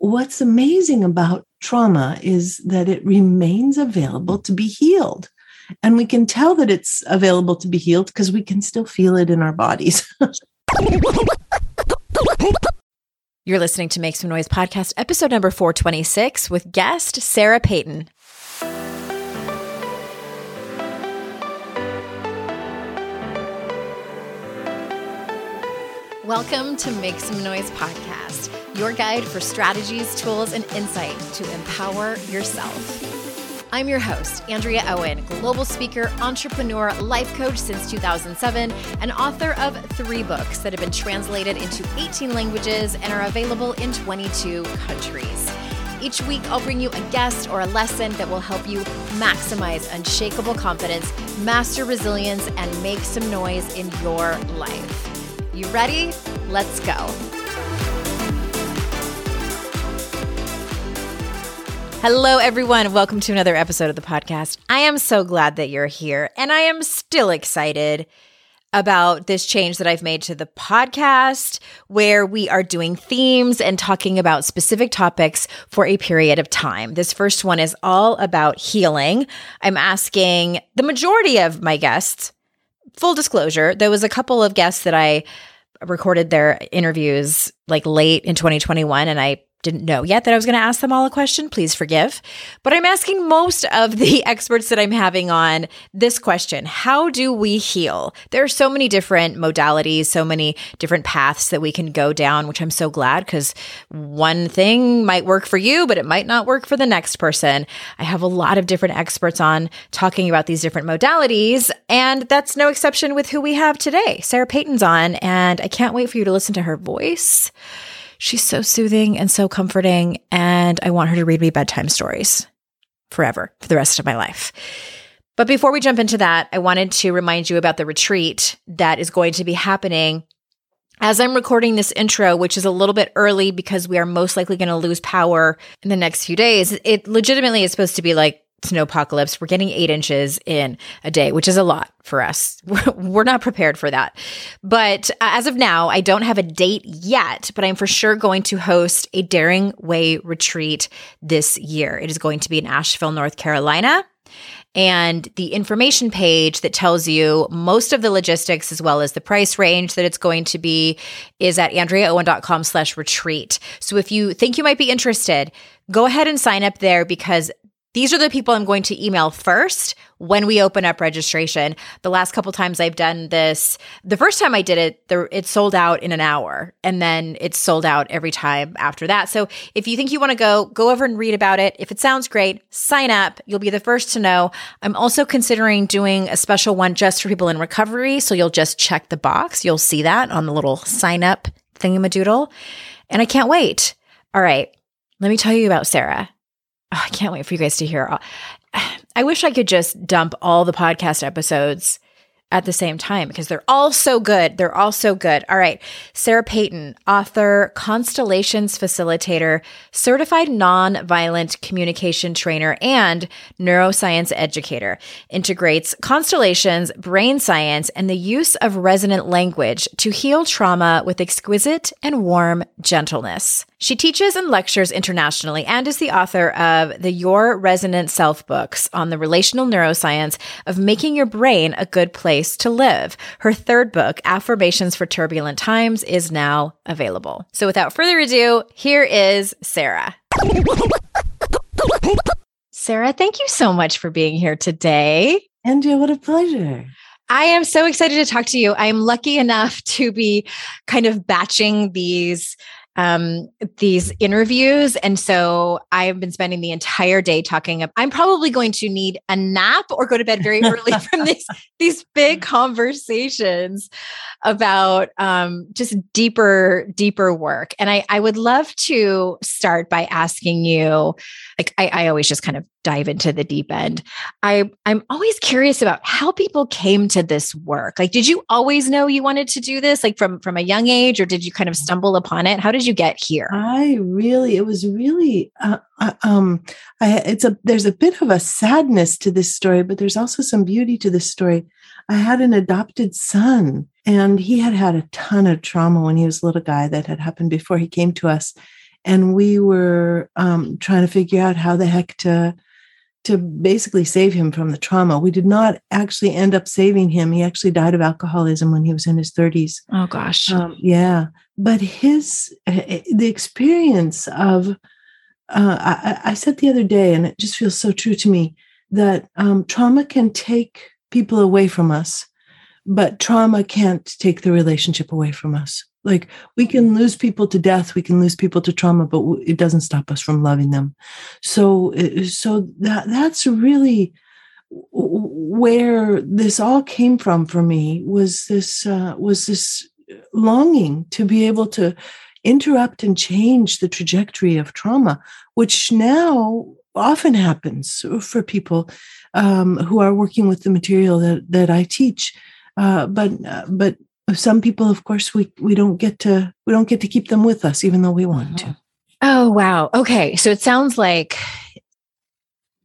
what's amazing about trauma is that it remains available to be healed. And we can tell that it's available to be healed because we can still feel it in our bodies. You're listening to Make Some Noise podcast, episode number 426, with guest Sarah Payton. Welcome to Make Some Noise podcast, your guide for strategies, tools, and insight to empower yourself. I'm your host, Andrea Owen, global speaker, entrepreneur, life coach since 2007, and author of three books that have been translated into 18 languages and are available in 22 countries. Each week, I'll bring you a guest or a lesson that will help you maximize unshakable confidence, master resilience, and make some noise in your life. You ready? Let's go. Hello, everyone. Welcome to another episode of the podcast. I am so glad that you're here, and I am still excited about this change that I've made to the podcast, where we are doing themes and talking about specific topics for a period of time. This first one is all about healing. I'm asking the majority of my guests, full disclosure, there was a couple of guests that I recorded their interviews like late in 2021 and I didn't know yet that I was going to ask them all a question. Please forgive. But I'm asking most of the experts that I'm having on this question How do we heal? There are so many different modalities, so many different paths that we can go down, which I'm so glad because one thing might work for you, but it might not work for the next person. I have a lot of different experts on talking about these different modalities, and that's no exception with who we have today. Sarah Payton's on, and I can't wait for you to listen to her voice. She's so soothing and so comforting. And I want her to read me bedtime stories forever for the rest of my life. But before we jump into that, I wanted to remind you about the retreat that is going to be happening as I'm recording this intro, which is a little bit early because we are most likely going to lose power in the next few days. It legitimately is supposed to be like snow apocalypse. We're getting eight inches in a day, which is a lot for us. We're not prepared for that. But uh, as of now, I don't have a date yet, but I'm for sure going to host a Daring Way retreat this year. It is going to be in Asheville, North Carolina. And the information page that tells you most of the logistics as well as the price range that it's going to be is at andreaowen.com slash retreat. So if you think you might be interested, go ahead and sign up there because these are the people I'm going to email first when we open up registration. The last couple times I've done this, the first time I did it, there, it sold out in an hour and then it's sold out every time after that. So if you think you want to go, go over and read about it. If it sounds great, sign up. You'll be the first to know. I'm also considering doing a special one just for people in recovery. So you'll just check the box. You'll see that on the little sign up thingamadoodle. And I can't wait. All right. Let me tell you about Sarah. Oh, I can't wait for you guys to hear. I wish I could just dump all the podcast episodes at the same time because they're all so good. They're all so good. All right. Sarah Payton, author, constellations facilitator, certified nonviolent communication trainer, and neuroscience educator, integrates constellations, brain science, and the use of resonant language to heal trauma with exquisite and warm gentleness. She teaches and lectures internationally and is the author of the Your Resonant Self books on the relational neuroscience of making your brain a good place to live. Her third book, Affirmations for Turbulent Times, is now available. So without further ado, here is Sarah. Sarah, thank you so much for being here today. Andrea, what a pleasure. I am so excited to talk to you. I am lucky enough to be kind of batching these um, these interviews. And so I've been spending the entire day talking. I'm probably going to need a nap or go to bed very early from these, these big conversations about um, just deeper, deeper work. And I, I would love to start by asking you, like, I, I always just kind of dive into the deep end. I I'm always curious about how people came to this work. Like did you always know you wanted to do this like from from a young age or did you kind of stumble upon it? How did you get here? I really it was really uh, uh, um I it's a there's a bit of a sadness to this story but there's also some beauty to this story. I had an adopted son and he had had a ton of trauma when he was a little guy that had happened before he came to us and we were um, trying to figure out how the heck to to basically save him from the trauma. We did not actually end up saving him. He actually died of alcoholism when he was in his 30s. Oh gosh. Um, yeah, but his eh, eh, the experience of uh, I, I, said the other day, and it just feels so true to me that um, trauma can take people away from us, but trauma can't take the relationship away from us. Like we can lose people to death, we can lose people to trauma, but it doesn't stop us from loving them. So, uh, so that that's really where this all came from for me was this uh, was this longing to be able to interrupt and change the trajectory of trauma, which now often happens for people um, who are working with the material that, that I teach. Uh, but uh, but some people, of course, we we don't get to we don't get to keep them with us, even though we want to. Oh wow. Okay, so it sounds like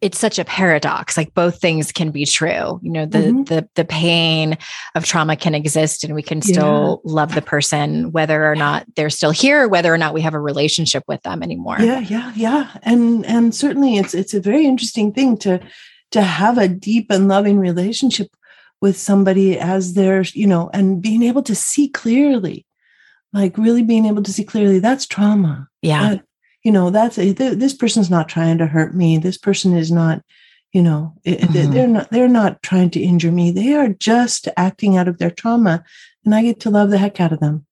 it's such a paradox like both things can be true you know the mm-hmm. the the pain of trauma can exist and we can still yeah. love the person whether or not they're still here or whether or not we have a relationship with them anymore yeah yeah yeah and and certainly it's it's a very interesting thing to to have a deep and loving relationship with somebody as they're you know and being able to see clearly like really being able to see clearly that's trauma. Yeah. That, you know that's eh, a, this person's not trying to hurt me. This person is not you know eh, eh, mm-hmm. they're not they're not trying to injure me. They are just acting out of their trauma and i get to love the heck out of them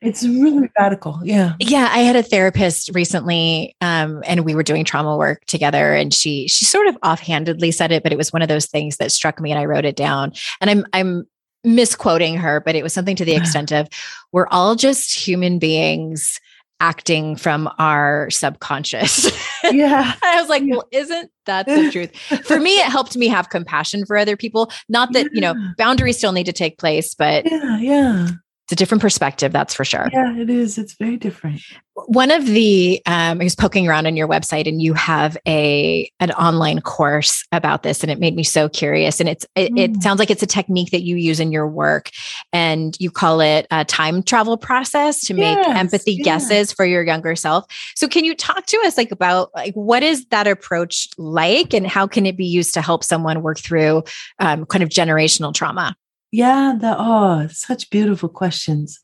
it's really radical yeah yeah i had a therapist recently um, and we were doing trauma work together and she she sort of offhandedly said it but it was one of those things that struck me and i wrote it down and i'm i'm misquoting her but it was something to the extent of we're all just human beings acting from our subconscious. Yeah. I was like, yeah. well, isn't that the truth? For me, it helped me have compassion for other people. Not that, yeah. you know, boundaries still need to take place, but yeah, yeah it's a different perspective, that's for sure. Yeah, it is. It's very different. One of the um, I was poking around on your website, and you have a an online course about this, and it made me so curious. And it's it, mm. it sounds like it's a technique that you use in your work, and you call it a time travel process to yes, make empathy yes. guesses for your younger self. So, can you talk to us like about like what is that approach like, and how can it be used to help someone work through um, kind of generational trauma? Yeah, the oh, such beautiful questions.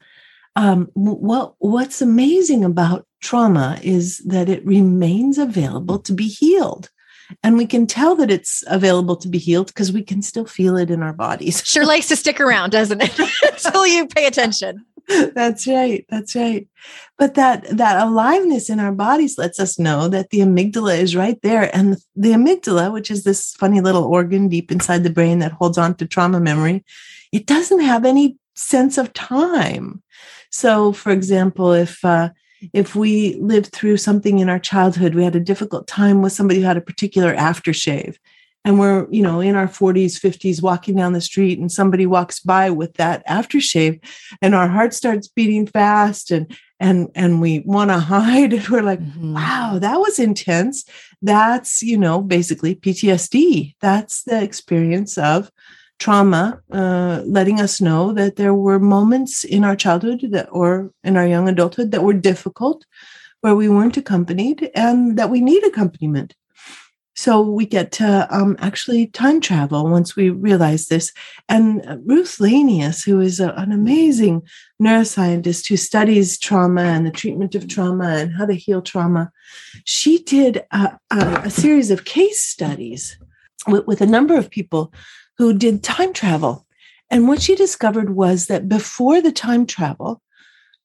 Um, well, what's amazing about trauma is that it remains available to be healed. And we can tell that it's available to be healed because we can still feel it in our bodies. Sure likes to stick around, doesn't it? Until you pay attention. That's right. That's right. But that that aliveness in our bodies lets us know that the amygdala is right there. And the, amygdala, which is this funny little organ deep inside the brain that holds on to trauma memory, it doesn't have any sense of time. So, for example, if uh, if we lived through something in our childhood, we had a difficult time with somebody who had a particular aftershave, and we're you know in our 40s 50s walking down the street and somebody walks by with that aftershave and our heart starts beating fast and and and we want to hide and we're like mm-hmm. wow that was intense. That's you know basically ptsd that's the experience of trauma uh, letting us know that there were moments in our childhood that or in our young adulthood that were difficult where we weren't accompanied and that we need accompaniment so we get to um, actually time travel once we realize this. And Ruth Lanius, who is a, an amazing neuroscientist who studies trauma and the treatment of trauma and how to heal trauma, she did a, a, a series of case studies with, with a number of people who did time travel. And what she discovered was that before the time travel,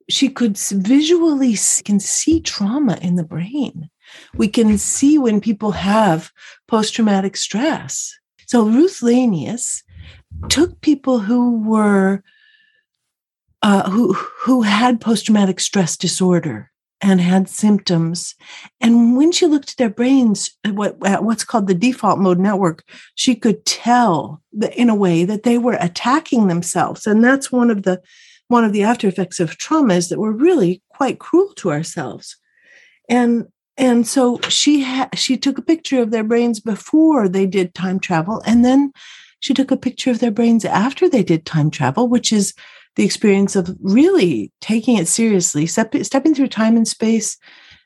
she could visually can see trauma in the brain we can see when people have post traumatic stress. So Ruth Lanius took people who were uh, who who had post traumatic stress disorder and had symptoms, and when she looked at their brains, what what's called the default mode network, she could tell that in a way that they were attacking themselves, and that's one of the one of the after effects of trauma is that we're really quite cruel to ourselves. And and so she ha- she took a picture of their brains before they did time travel and then she took a picture of their brains after they did time travel which is the experience of really taking it seriously step- stepping through time and space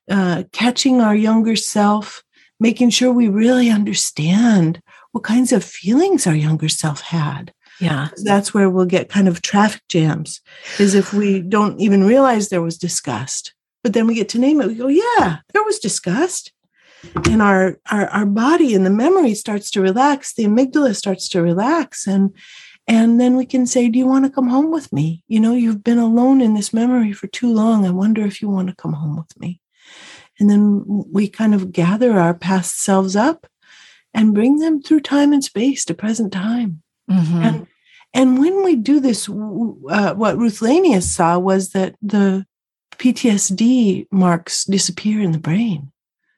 uh, catching our younger self, making sure we really understand what kinds of feelings our younger self had. Yeah. That's where we'll get kind of traffic jams, is if we don't even realize there was disgust. But then we get to name it, we go, yeah, there was disgust. And our, our our body and the memory starts to relax, the amygdala starts to relax, and and then we can say, Do you want to come home with me? You know, you've been alone in this memory for too long. I wonder if you want to come home with me. And then we kind of gather our past selves up and bring them through time and space to present time. Mm-hmm. And and when we do this, uh, what Ruth Lanius saw was that the PTSD marks disappear in the brain.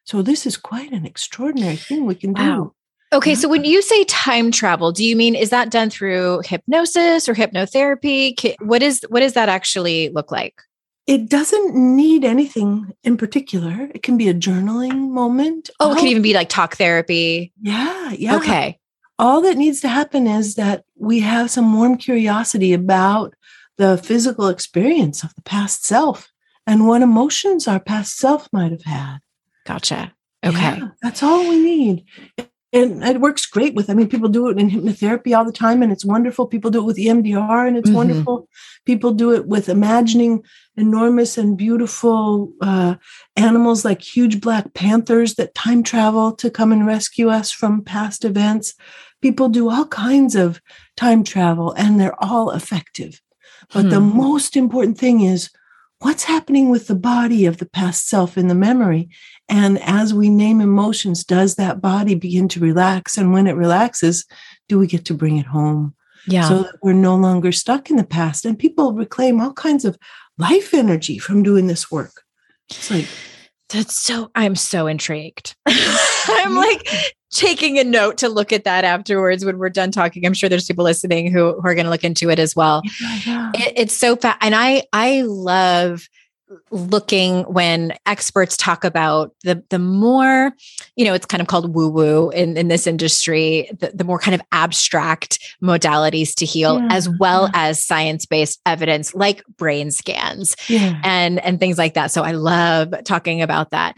So this is quite an extraordinary thing we can do. Wow. Okay, so when you say time travel, do you mean is that done through hypnosis or hypnotherapy? What is what does that actually look like? It doesn't need anything in particular. It can be a journaling moment. Oh, it can even be like talk therapy. Yeah, yeah. Okay. All that needs to happen is that we have some warm curiosity about the physical experience of the past self and what emotions our past self might have had. Gotcha. Okay. Yeah, that's all we need and it works great with i mean people do it in hypnotherapy all the time and it's wonderful people do it with emdr and it's mm-hmm. wonderful people do it with imagining enormous and beautiful uh, animals like huge black panthers that time travel to come and rescue us from past events people do all kinds of time travel and they're all effective but hmm. the most important thing is what's happening with the body of the past self in the memory and as we name emotions, does that body begin to relax? And when it relaxes, do we get to bring it home? Yeah. So that we're no longer stuck in the past. And people reclaim all kinds of life energy from doing this work. It's like, that's so, I'm so intrigued. I'm like taking a note to look at that afterwards when we're done talking. I'm sure there's people listening who, who are going to look into it as well. Yeah, yeah. It, it's so fast. And I, I love looking when experts talk about the the more you know it's kind of called woo woo in, in this industry the, the more kind of abstract modalities to heal yeah. as well as science-based evidence like brain scans and and things like that so i love talking about that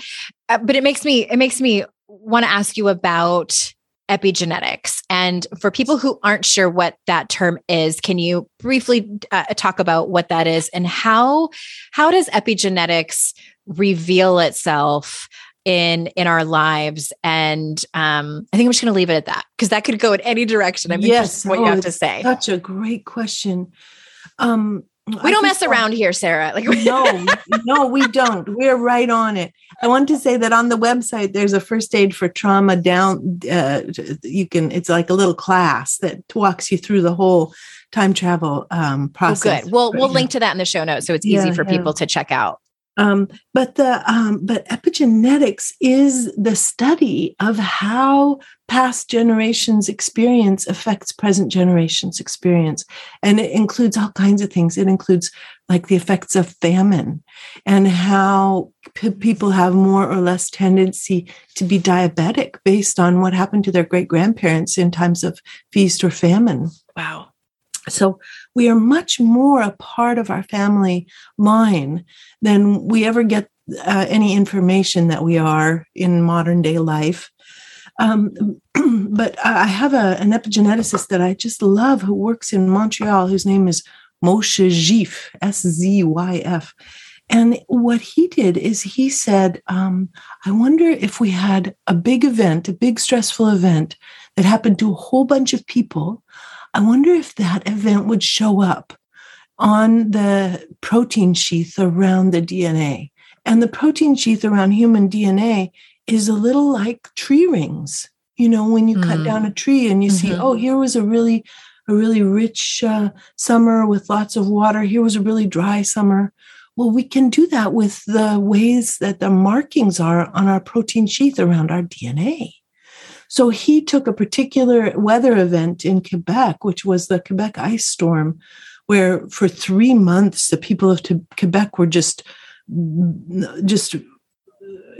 uh, but it makes me it makes me want to ask you about epigenetics. And for people who aren't sure what that term is, can you briefly uh, talk about what that is and how how does epigenetics reveal itself in in our lives? And um, I think I'm just going to leave it at that because that could go in any direction. I'm yes, what oh, you have to say. Such a great question. Um, we don't mess around here, Sarah. Like no, no, we don't. We're right on it. I want to say that on the website, there's a first aid for trauma down. Uh, you can. It's like a little class that walks you through the whole time travel um, process. Oh, good. We'll we'll link to that in the show notes, so it's easy yeah, for yeah. people to check out. Um, but the um, but epigenetics is the study of how past generations' experience affects present generations' experience, and it includes all kinds of things. It includes like the effects of famine and how p- people have more or less tendency to be diabetic based on what happened to their great grandparents in times of feast or famine. Wow. So we are much more a part of our family line than we ever get uh, any information that we are in modern day life. Um, but I have a, an epigeneticist that I just love who works in Montreal, whose name is Moshe Szyf, S Z Y F. And what he did is he said, um, I wonder if we had a big event, a big stressful event that happened to a whole bunch of people. I wonder if that event would show up on the protein sheath around the DNA. And the protein sheath around human DNA is a little like tree rings. You know, when you mm. cut down a tree and you mm-hmm. see, oh, here was a really, a really rich uh, summer with lots of water. Here was a really dry summer. Well, we can do that with the ways that the markings are on our protein sheath around our DNA. So he took a particular weather event in Quebec, which was the Quebec ice storm, where for three months the people of Quebec were just just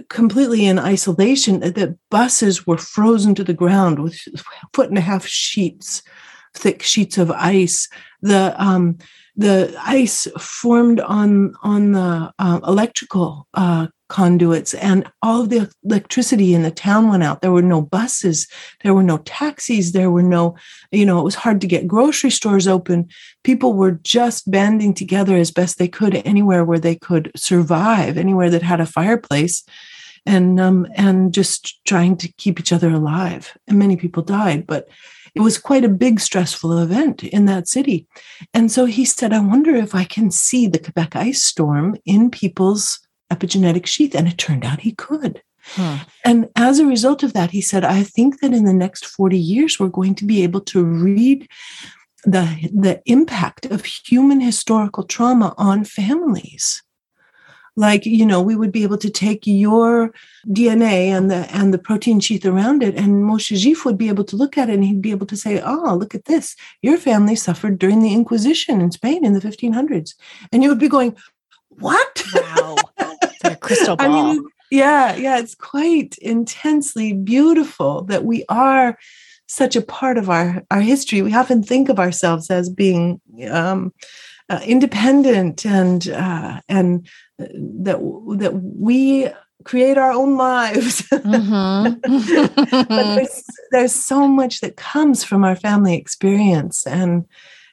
completely in isolation. The buses were frozen to the ground with foot and a half sheets, thick sheets of ice. The um, the ice formed on on the uh, electrical uh, conduits and all of the electricity in the town went out. There were no buses there were no taxis there were no you know it was hard to get grocery stores open. People were just banding together as best they could anywhere where they could survive anywhere that had a fireplace and um and just trying to keep each other alive. And many people died but it was quite a big stressful event in that city. And so he said i wonder if i can see the quebec ice storm in people's epigenetic sheath. And it turned out he could. Hmm. And as a result of that, he said, I think that in the next 40 years, we're going to be able to read the, the impact of human historical trauma on families. Like, you know, we would be able to take your DNA and the and the protein sheath around it, and Moshe Szyf would be able to look at it and he'd be able to say, Oh, look at this. Your family suffered during the Inquisition in Spain in the 1500s. And you would be going, What? Wow a crystal ball. I mean, yeah, yeah, it's quite intensely beautiful that we are such a part of our our history. We often think of ourselves as being um, uh, independent and uh, and uh, that that we create our own lives. Mm-hmm. but there's, there's so much that comes from our family experience and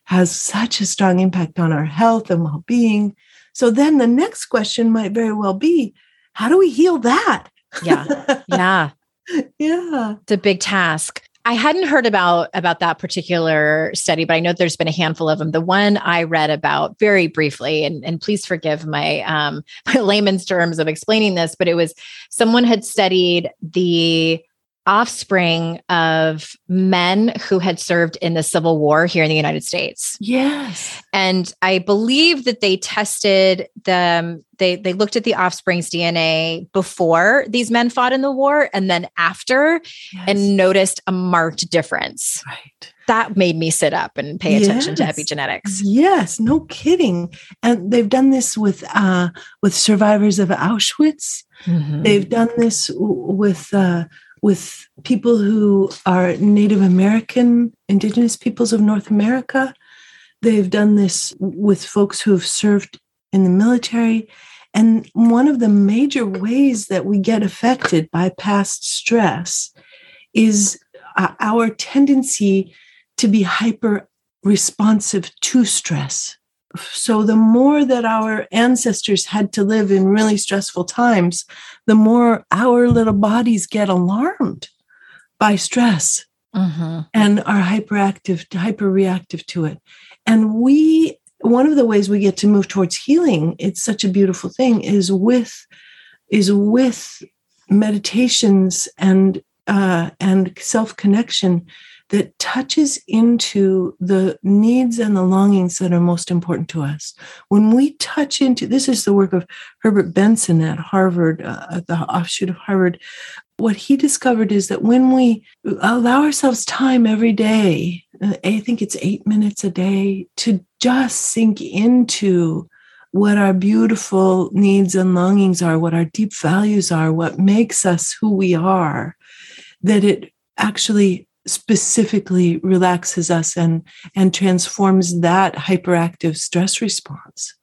has such a strong impact on our health and well-being so then the next question might very well be how do we heal that? Yeah. Yeah. yeah. It's a big task. I hadn't heard about about that particular study, but I know there's been a handful of them. The one I read about very briefly, and, and please forgive my um, my layman's terms of explaining this, but it was someone had studied the offspring of men who had served in the Civil War here in the United States. Yes. And I believe that they tested them, they they looked at the offspring's DNA before these men fought in the war and then after yes. and noticed a marked difference. Right. That made me sit up and pay attention yes. to epigenetics. Yes, no kidding. And they've done this with uh with survivors of Auschwitz. Mm-hmm. They've done this with uh with people who are Native American, Indigenous peoples of North America. They've done this with folks who have served in the military. And one of the major ways that we get affected by past stress is uh, our tendency to be hyper responsive to stress. So, the more that our ancestors had to live in really stressful times, the more our little bodies get alarmed by stress mm-hmm. and are hyperactive, hyper reactive to it. And we, one of the ways we get to move towards healing, it's such a beautiful thing, is with is with meditations and uh, and self connection that touches into the needs and the longings that are most important to us. When we touch into this is the work of Herbert Benson at Harvard, uh, at the offshoot of Harvard. What he discovered is that when we allow ourselves time every day, uh, I think it's eight minutes a day, to just sink into what our beautiful needs and longings are, what our deep values are, what makes us who we are, that it actually specifically relaxes us and and transforms that hyperactive stress response.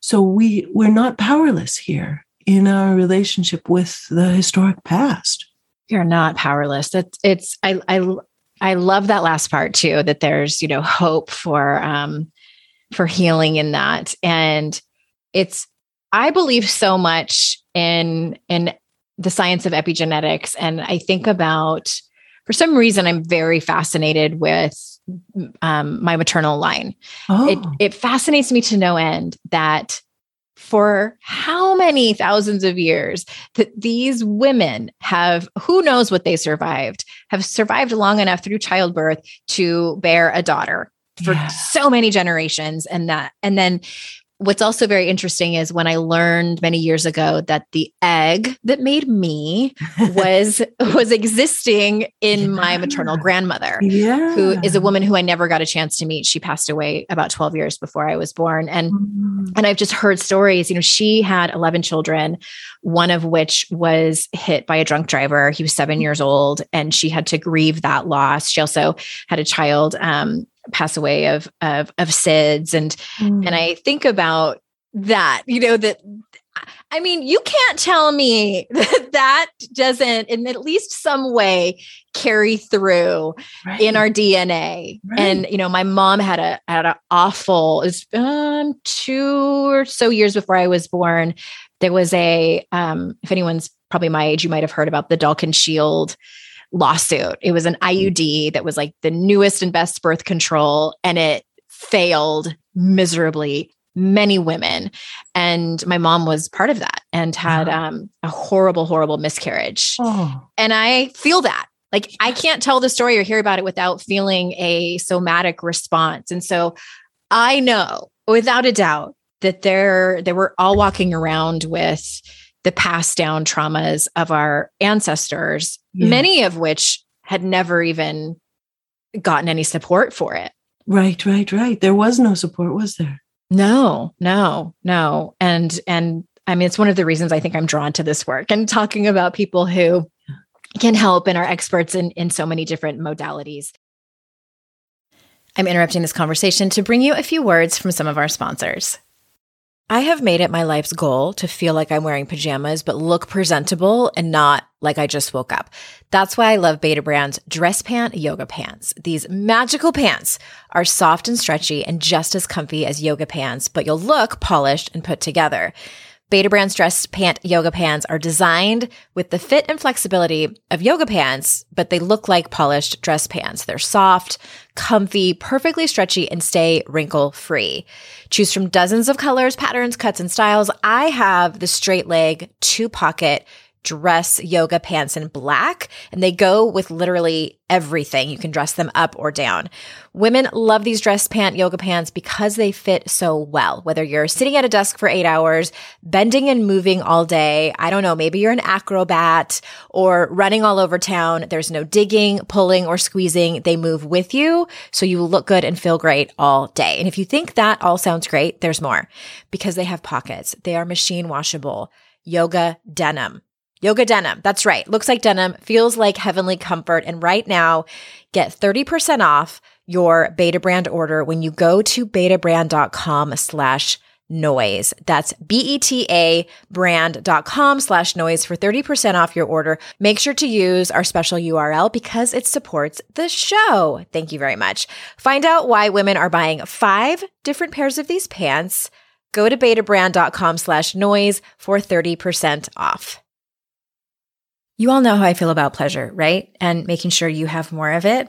So we we're not powerless here in our relationship with the historic past. You're not powerless. It's it's i i i love that last part too that there's you know hope for um for healing in that. And it's i believe so much in in the science of epigenetics and i think about for some reason, I'm very fascinated with um, my maternal line. Oh. It, it fascinates me to no end that for how many thousands of years that these women have who knows what they survived have survived long enough through childbirth to bear a daughter for yeah. so many generations and that and then what's also very interesting is when I learned many years ago that the egg that made me was was existing in yeah. my maternal grandmother, yeah. who is a woman who I never got a chance to meet. She passed away about 12 years before I was born. And mm-hmm. and I've just heard stories. You know, she had 11 children, one of which was hit by a drunk driver. He was seven years old, and she had to grieve that loss. She also had a child um, pass away of of of SIDS and mm. and I think about that, you know, that I mean, you can't tell me that that doesn't, in at least some way, carry through right. in our DNA. Right. And you know, my mom had a had an awful. It's um, two or so years before I was born. There was a. Um, if anyone's probably my age, you might have heard about the Dalkon Shield lawsuit. It was an IUD that was like the newest and best birth control, and it failed miserably many women and my mom was part of that and had um, a horrible horrible miscarriage oh. and i feel that like i can't tell the story or hear about it without feeling a somatic response and so i know without a doubt that they're they were all walking around with the passed down traumas of our ancestors yeah. many of which had never even gotten any support for it right right right there was no support was there no, no, no. And and I mean it's one of the reasons I think I'm drawn to this work and talking about people who can help and are experts in in so many different modalities. I'm interrupting this conversation to bring you a few words from some of our sponsors. I have made it my life's goal to feel like I'm wearing pajamas, but look presentable and not like I just woke up. That's why I love Betabrand's Dress Pant Yoga Pants. These magical pants are soft and stretchy and just as comfy as yoga pants, but you'll look polished and put together. Betabrand's dress pant yoga pants are designed with the fit and flexibility of yoga pants, but they look like polished dress pants. They're soft, comfy, perfectly stretchy, and stay wrinkle free. Choose from dozens of colors, patterns, cuts, and styles. I have the straight leg, two pocket, dress yoga pants in black and they go with literally everything. You can dress them up or down. Women love these dress pant yoga pants because they fit so well. Whether you're sitting at a desk for eight hours, bending and moving all day, I don't know, maybe you're an acrobat or running all over town. There's no digging, pulling, or squeezing. They move with you. So you look good and feel great all day. And if you think that all sounds great, there's more because they have pockets. They are machine washable yoga denim. Yoga denim. That's right. Looks like denim, feels like heavenly comfort. And right now, get 30% off your Betabrand order when you go to betabrand.com slash noise. That's B-E-T-A brand.com slash noise for 30% off your order. Make sure to use our special URL because it supports the show. Thank you very much. Find out why women are buying five different pairs of these pants. Go to betabrand.com slash noise for 30% off. You all know how I feel about pleasure, right? And making sure you have more of it.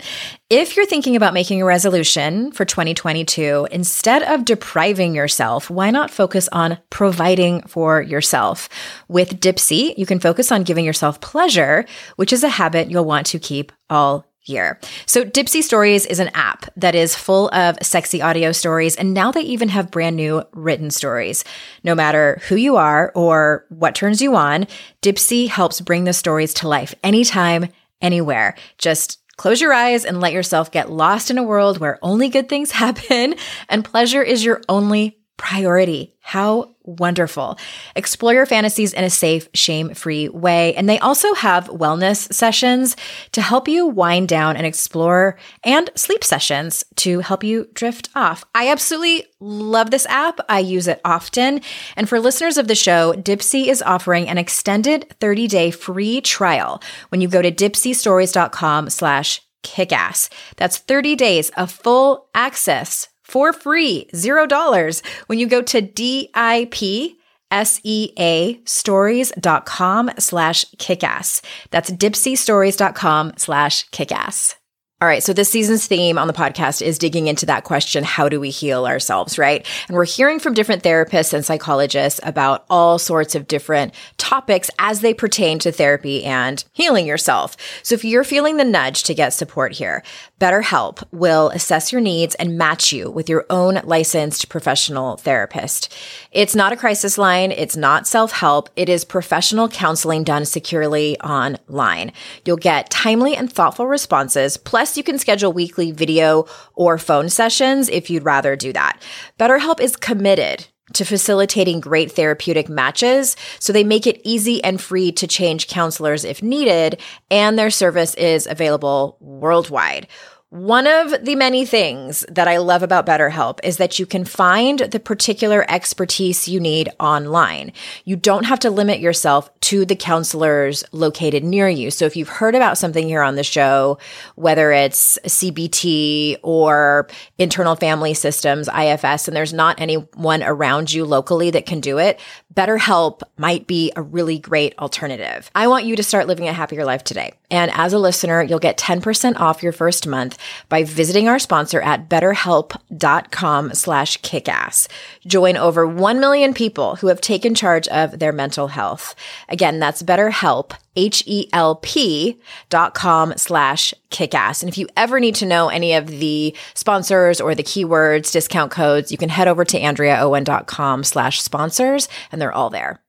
If you're thinking about making a resolution for 2022, instead of depriving yourself, why not focus on providing for yourself? With Dipsea, you can focus on giving yourself pleasure, which is a habit you'll want to keep all year. So Dipsea Stories is an app that is full of sexy audio stories. And now they even have brand new written stories. No matter who you are or what turns you on, Dipsea helps bring the stories to life anytime, anywhere. Just Close your eyes and let yourself get lost in a world where only good things happen and pleasure is your only priority. How wonderful. Explore your fantasies in a safe, shame free way. And they also have wellness sessions to help you wind down and explore and sleep sessions to help you drift off. I absolutely love this app. I use it often. And for listeners of the show, Dipsea is offering an extended 30 day free trial when you go to dipseastories.com slash kickass. That's 30 days of full access for free, zero dollars, when you go to DIP S-E-A stories.com slash kickass. That's dipseastories.com slash kickass. All right. So this season's theme on the podcast is digging into that question. How do we heal ourselves? Right. And we're hearing from different therapists and psychologists about all sorts of different topics as they pertain to therapy and healing yourself. So if you're feeling the nudge to get support here, BetterHelp will assess your needs and match you with your own licensed professional therapist. It's not a crisis line. It's not self-help. It is professional counseling done securely online. You'll get timely and thoughtful responses. Plus you can schedule weekly video or phone sessions if you'd rather do that. BetterHelp is committed to facilitating great therapeutic matches. So they make it easy and free to change counselors if needed, and their service is available worldwide. One of the many things that I love about BetterHelp is that you can find the particular expertise you need online. You don't have to limit yourself to the counselors located near you. So if you've heard about something here on the show, whether it's CBT or internal family systems, IFS, and there's not anyone around you locally that can do it, BetterHelp might be a really great alternative. I want you to start living a happier life today. And as a listener, you'll get 10% off your first month by visiting our sponsor at betterhelp.com slash kickass. Join over 1 million people who have taken charge of their mental health. Again, that's betterhelp, H-E-L-P dot com slash kickass. And if you ever need to know any of the sponsors or the keywords, discount codes, you can head over to AndreaOwen.com slash sponsors and they're all there.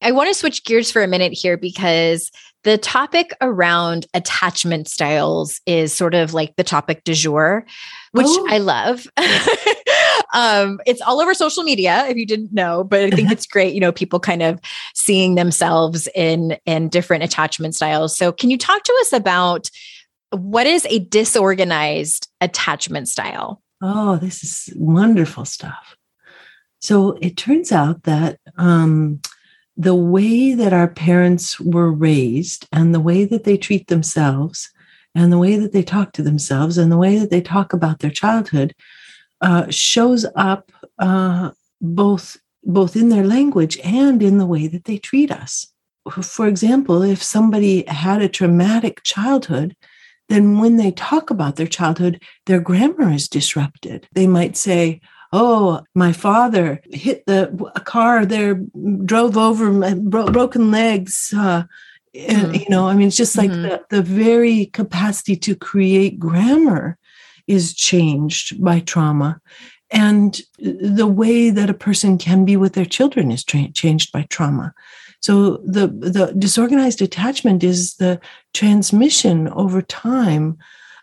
I want to switch gears for a minute here because the topic around attachment styles is sort of like the topic du jour, which oh. I love. um, it's all over social media if you didn't know, but I think it's great, you know, people kind of seeing themselves in in different attachment styles. So can you talk to us about what is a disorganized attachment style? Oh, this is wonderful stuff. So it turns out that um, the way that our parents were raised and the way that they treat themselves and the way that they talk to themselves and the way that they talk about their childhood uh, shows up uh, both both in their language and in the way that they treat us. For example, if somebody had a traumatic childhood, then when they talk about their childhood, their grammar is disrupted. They might say, oh my father hit the a car there drove over my bro- broken legs uh, and mm-hmm. you know i mean it's just like mm-hmm. the, the very capacity to create grammar is changed by trauma and the way that a person can be with their children is tra- changed by trauma so the the disorganized attachment is the transmission over time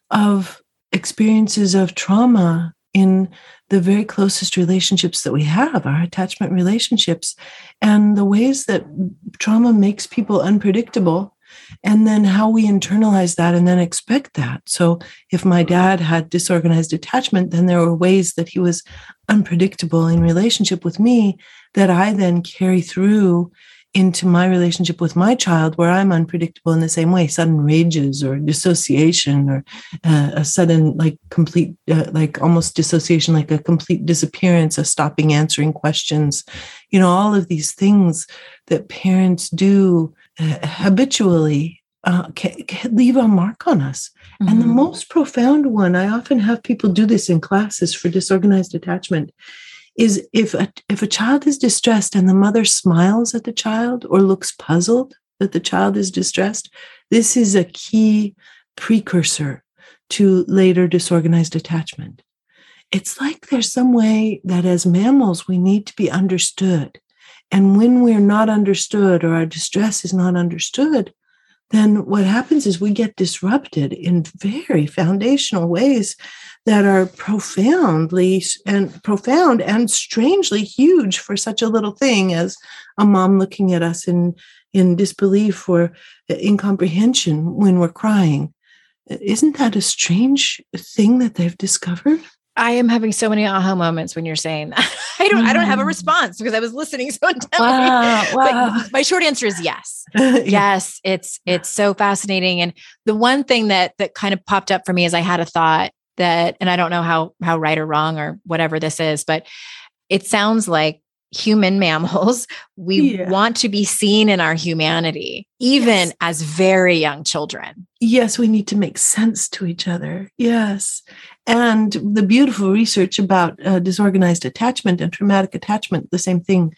of experiences of trauma in the very closest relationships that we have, our attachment relationships, and the ways that trauma makes people unpredictable, and then how we internalize that and then expect that. So, if my dad had disorganized attachment, then there were ways that he was unpredictable in relationship with me that I then carry through into my relationship with my child where I'm unpredictable in the same way sudden rages or dissociation or uh, a sudden like complete uh, like almost dissociation like a complete disappearance of stopping answering questions you know all of these things that parents do uh, habitually uh, can, can, leave a mark on us. Mm-hmm. And the mm-hmm. most profound one, I often have people do this in classes for disorganized attachment, is if a, if a child is distressed and the mother smiles at the child or looks puzzled that the child is distressed, this is a key precursor to later disorganized attachment. It's like there's some way that as mammals we need to be understood. And when we're not understood or our distress is not understood, then what happens is we get disrupted in very foundational ways that are profoundly and profound and strangely huge for such a little thing as a mom looking at us in in disbelief or incomprehension when we're crying isn't that a strange thing that they've discovered I am having so many aha moments when you're saying that. I don't. Mm. I don't have a mm. response because I was listening so intently. Wow, wow. But my short answer is yes. yes, it's it's so fascinating. And the one thing that that kind of popped up for me is I had a thought that and i don't know how how right or wrong or whatever this is but it sounds like human mammals we yeah. want to be seen in our humanity even yes. as very young children yes we need to make sense to each other yes and the beautiful research about uh, disorganized attachment and traumatic attachment the same thing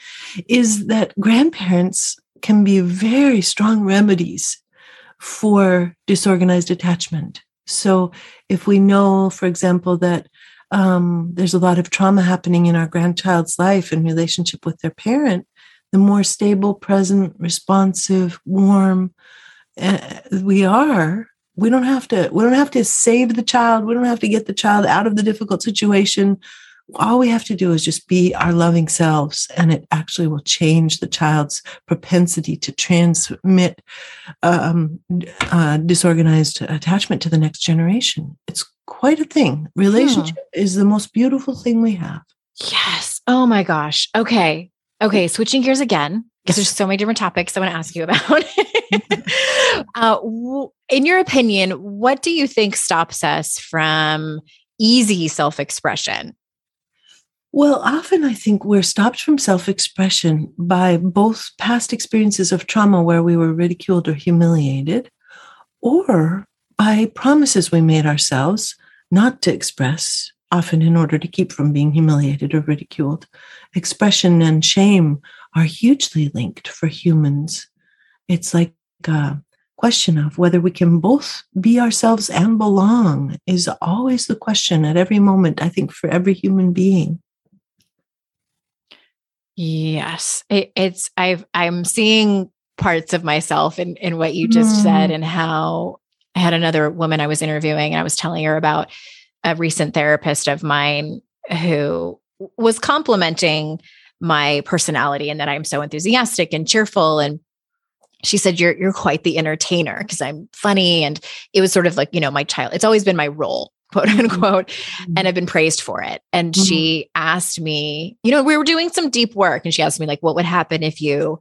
is that grandparents can be very strong remedies for disorganized attachment so, if we know, for example, that um, there's a lot of trauma happening in our grandchild's life in relationship with their parent, the more stable, present, responsive, warm uh, we are, we don't have to. We don't have to save the child. We don't have to get the child out of the difficult situation all we have to do is just be our loving selves and it actually will change the child's propensity to transmit um, uh, disorganized attachment to the next generation it's quite a thing. Relationship hmm. is the most beautiful thing we have. Yes. Oh my gosh. Okay. Okay. Switching gears again, because there's so many different topics I want to ask you about. uh, in your opinion, what do you think stops us from easy self expression? Well, often I think we're stopped from self expression by both past experiences of trauma where we were ridiculed or humiliated, or by promises we made ourselves not to express, often in order to keep from being humiliated or ridiculed. Expression and shame are hugely linked for humans. It's like a question of whether we can both be ourselves and belong is always the question at every moment, I think, for every human being. Yes, it, it's I've I'm seeing parts of myself in in what you just mm. said and how I had another woman I was interviewing and I was telling her about a recent therapist of mine who was complimenting my personality and that I'm so enthusiastic and cheerful and she said you're you're quite the entertainer because I'm funny and it was sort of like you know my child it's always been my role quote mm-hmm. unquote mm-hmm. and I've been praised for it and mm-hmm. she asked me you know we were doing some deep work and she asked me like what would happen if you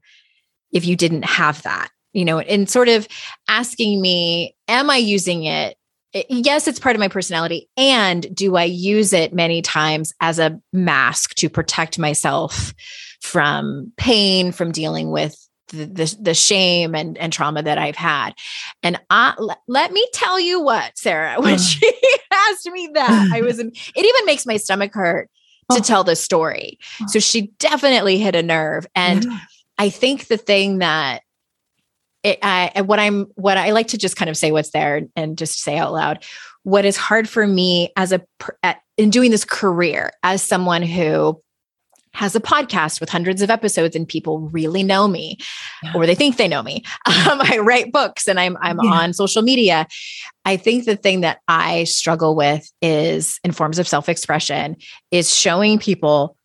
if you didn't have that you know, and sort of asking me, am I using it? Yes, it's part of my personality. And do I use it many times as a mask to protect myself from pain, from dealing with the, the, the, shame and, and trauma that I've had. And I, let, let me tell you what, Sarah, when mm. she asked me that, I was, it even makes my stomach hurt to oh. tell the story. Oh. So she definitely hit a nerve. And I think the thing that it, I, what I'm, what I like to just kind of say what's there and just say out loud. What is hard for me as a in doing this career as someone who has a podcast with hundreds of episodes and people really know me yeah. or they think they know me. Um, I write books and I'm I'm yeah. on social media. I think the thing that I struggle with is in forms of self-expression is showing people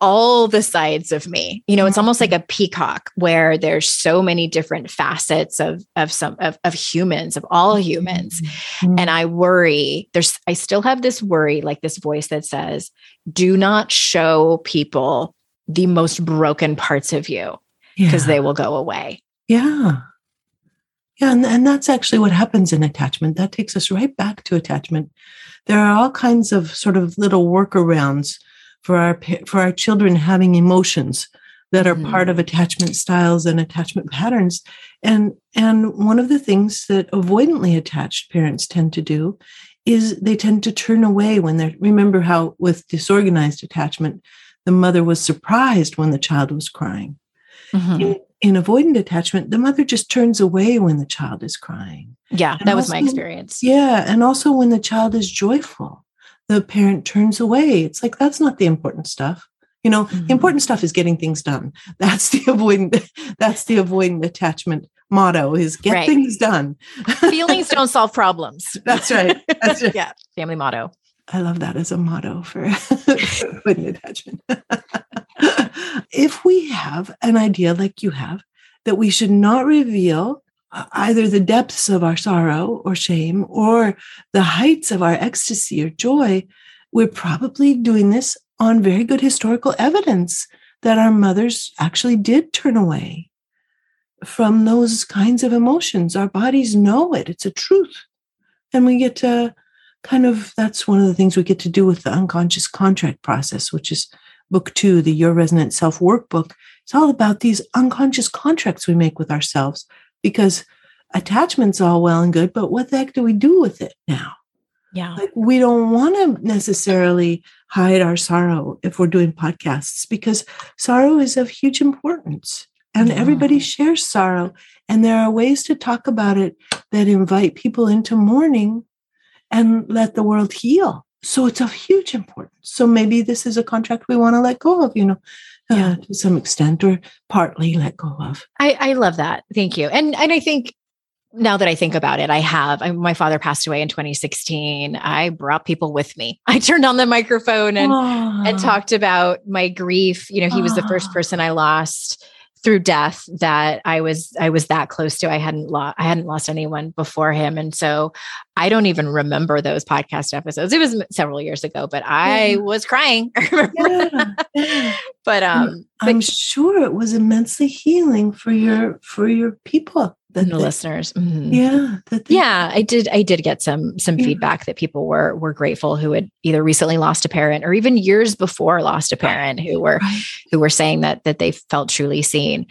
all the sides of me. You know, it's almost like mm-hmm. a peacock where there's so many different facets of of some of, of humans, of all humans. Mm-hmm. And I worry, there's I still have this worry, like this voice that says, do not show people the most broken parts of you because yeah. they will go away. Yeah. Yeah, and, and that's actually what happens in attachment. That takes us right back to attachment. There are all kinds of sort of little workarounds for our for our children having emotions that are mm-hmm. part of attachment styles and attachment patterns. And and one of the things that avoidantly attached parents tend to do is they tend to turn away when they're remember how with disorganized attachment the mother was surprised when the child was crying. Mm-hmm. in, in, avoidant attachment the mother just turns away when the child is crying. Yeah and that was my experience. Yeah and also when the child is joyful the parent turns away. It's like, that's not the important stuff. You know, mm-hmm. the important stuff is getting things done. That's the avoidant, that's the avoidant attachment motto is get right. things done. Feelings don't solve problems. That's right. That's right. yeah. Family motto. I love that as a motto for avoidant attachment. if we have an idea like you have that we should not reveal Uh, either the depths of our sorrow or shame or the heights of our ecstasy or joy, we're probably doing this on very good historical evidence that our mothers actually did turn away from those kinds of emotions. Our bodies know it, it's a truth. And we get to kind of, that's one of the things we get to do with the unconscious contract process, which is book two, the Your Resonant Self Workbook. It's all about these unconscious contracts we make with ourselves because attachment's all well and good, but what the heck do we do with it now? Yeah. Like we don't want to necessarily hide our sorrow if we're doing podcasts because sorrow is of huge importance and everybody shares sorrow. And there are ways to talk about it that invite people into mourning and let the world heal. So it's of huge importance. So maybe this is a contract we want to let go of, you know, yeah. Uh, to some extent or partly let go of. I, I love that. Thank you. And and I think now that I think about it, I have. I, my father passed away in 2016. I brought people with me. I turned on the microphone and and talked about my grief. You know, he was the first person I lost through death that I was I was that close to. I hadn't lost I hadn't lost anyone before him, and so I don't even remember those podcast episodes. It was several years ago, but I yeah. was crying. Yeah. but um, I'm but, sure it was immensely healing for your for your people the they, listeners. Mm-hmm. Yeah. They, yeah. I did, I did get some, some yeah. feedback that people were, were grateful who had either recently lost a parent or even years before lost a parent who were, who were saying that, that they felt truly seen.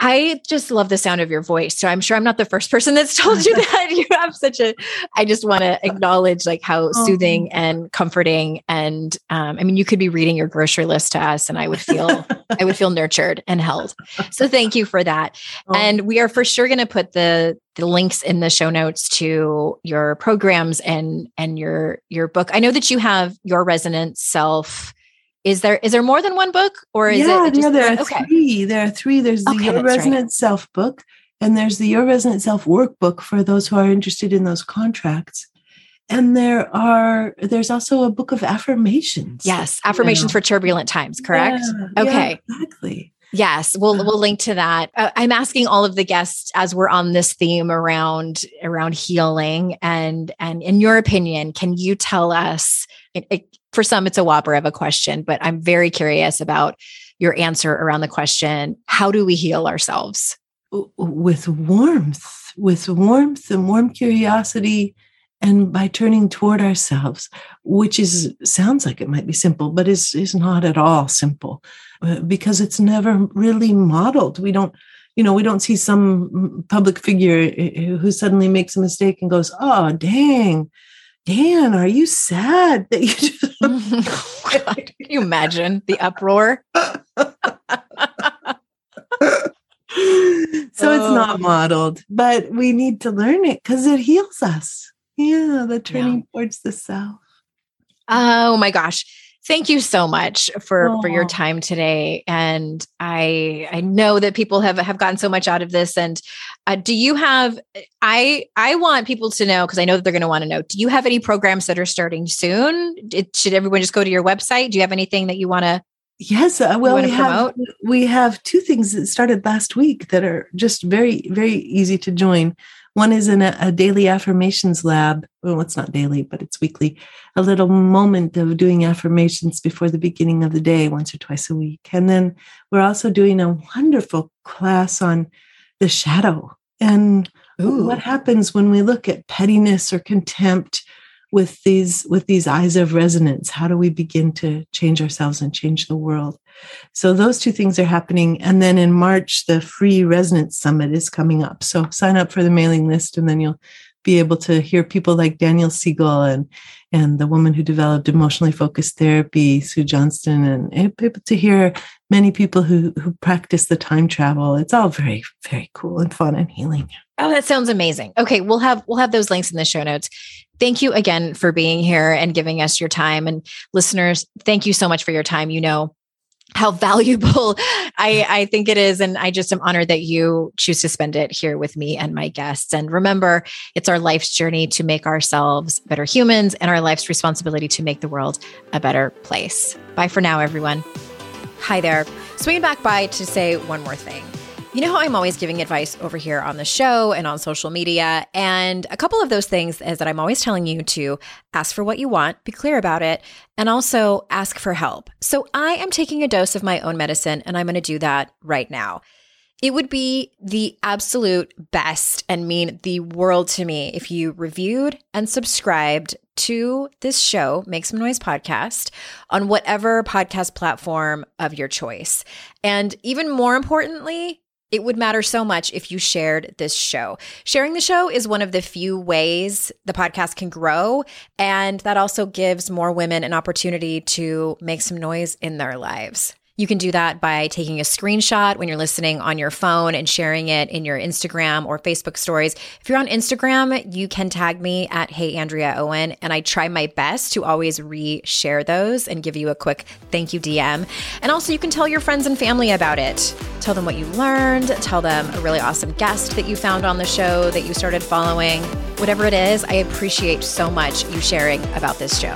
I just love the sound of your voice. So I'm sure I'm not the first person that's told you that. You have such a, I just want to acknowledge like how oh. soothing and comforting. And um, I mean, you could be reading your grocery list to us and I would feel, I would feel nurtured and held. So thank you for that. Oh. And we are for sure going to put the, the links in the show notes to your programs and, and your, your book. I know that you have your resonance self is there is there more than one book or is yeah, it just, yeah there are okay. three there are three. There's the okay, your resonant right. self book and there's the your resonant self workbook for those who are interested in those contracts. And there are there's also a book of affirmations. Yes affirmations for turbulent times correct? Yeah, okay. yeah, exactly. Yes, we'll we'll link to that. Uh, I'm asking all of the guests as we're on this theme around around healing and and in your opinion, can you tell us for some, it's a whopper of a question, but I'm very curious about your answer around the question how do we heal ourselves? With warmth, with warmth and warm curiosity, and by turning toward ourselves, which is sounds like it might be simple, but is is not at all simple, uh, because it's never really modeled. We don't you know, we don't see some public figure uh, who suddenly makes a mistake and goes, "Oh, dang, Dan, are you sad that you just God, can you imagine the uproar? so it's not oh. modeled, but we need to learn it because it heals us. Yeah, the turning yeah. towards the self. Oh my gosh thank you so much for oh. for your time today and i i know that people have have gotten so much out of this and uh, do you have i i want people to know because i know that they're going to want to know do you have any programs that are starting soon it, should everyone just go to your website do you have anything that you want to Yes, uh, well, we have we have two things that started last week that are just very very easy to join. One is in a, a, daily affirmations lab. Well, it's not daily, but it's weekly. A little moment of doing affirmations before the beginning of the day, once or twice a week. And then we're also doing a wonderful class on the shadow and Ooh. what happens when we look at pettiness or contempt with these with these eyes of resonance how do we begin to change ourselves and change the world? So those two things are happening. And then in march the free resonance summit is coming up. So sign up for the mailing list and then you'll be able to hear people like daniel siegel and and the woman who developed emotionally focused therapy sue johnson and, eh, and able to hear many people who who practice the time travel. It's all very very cool and fun and healing Oh, that sounds amazing. Okay, we'll have we'll have those links in the show notes. Thank you again for being here and giving us your time and listeners, thank you so much for your time. You know how valuable I, I think it is. And I just am honored that you choose to spend it here with me and my guests. And remember, it's our life's journey to make ourselves better humans and our life's responsibility to make the world a better place. Bye for now, everyone. Hi there. Swinging back by to say one more thing. You know how I'm always giving advice over here on the show and on social media? And a couple of those things is that I'm always telling you to ask for what you want, be clear about it, and also ask for help. So I am taking a dose of my own medicine and I'm going to do that right now. It would be the absolute best and mean the world to me if you reviewed and subscribed to this show, Make Some Noise podcast, on whatever podcast platform of your choice. And even more importantly, it would matter so much if you shared this show. Sharing the show is one of the few ways the podcast can grow. And that also gives more women an opportunity to make some noise in their lives. You can do that by taking a screenshot when you're listening on your phone and sharing it in your Instagram or Facebook stories. If you're on Instagram, you can tag me at Hey Andrea Owen, and I try my best to always re-share those and give you a quick thank you DM. And also, you can tell your friends and family about it. Tell them what you learned. Tell them a really awesome guest that you found on the show that you started following. Whatever it is, I appreciate so much you sharing about this show.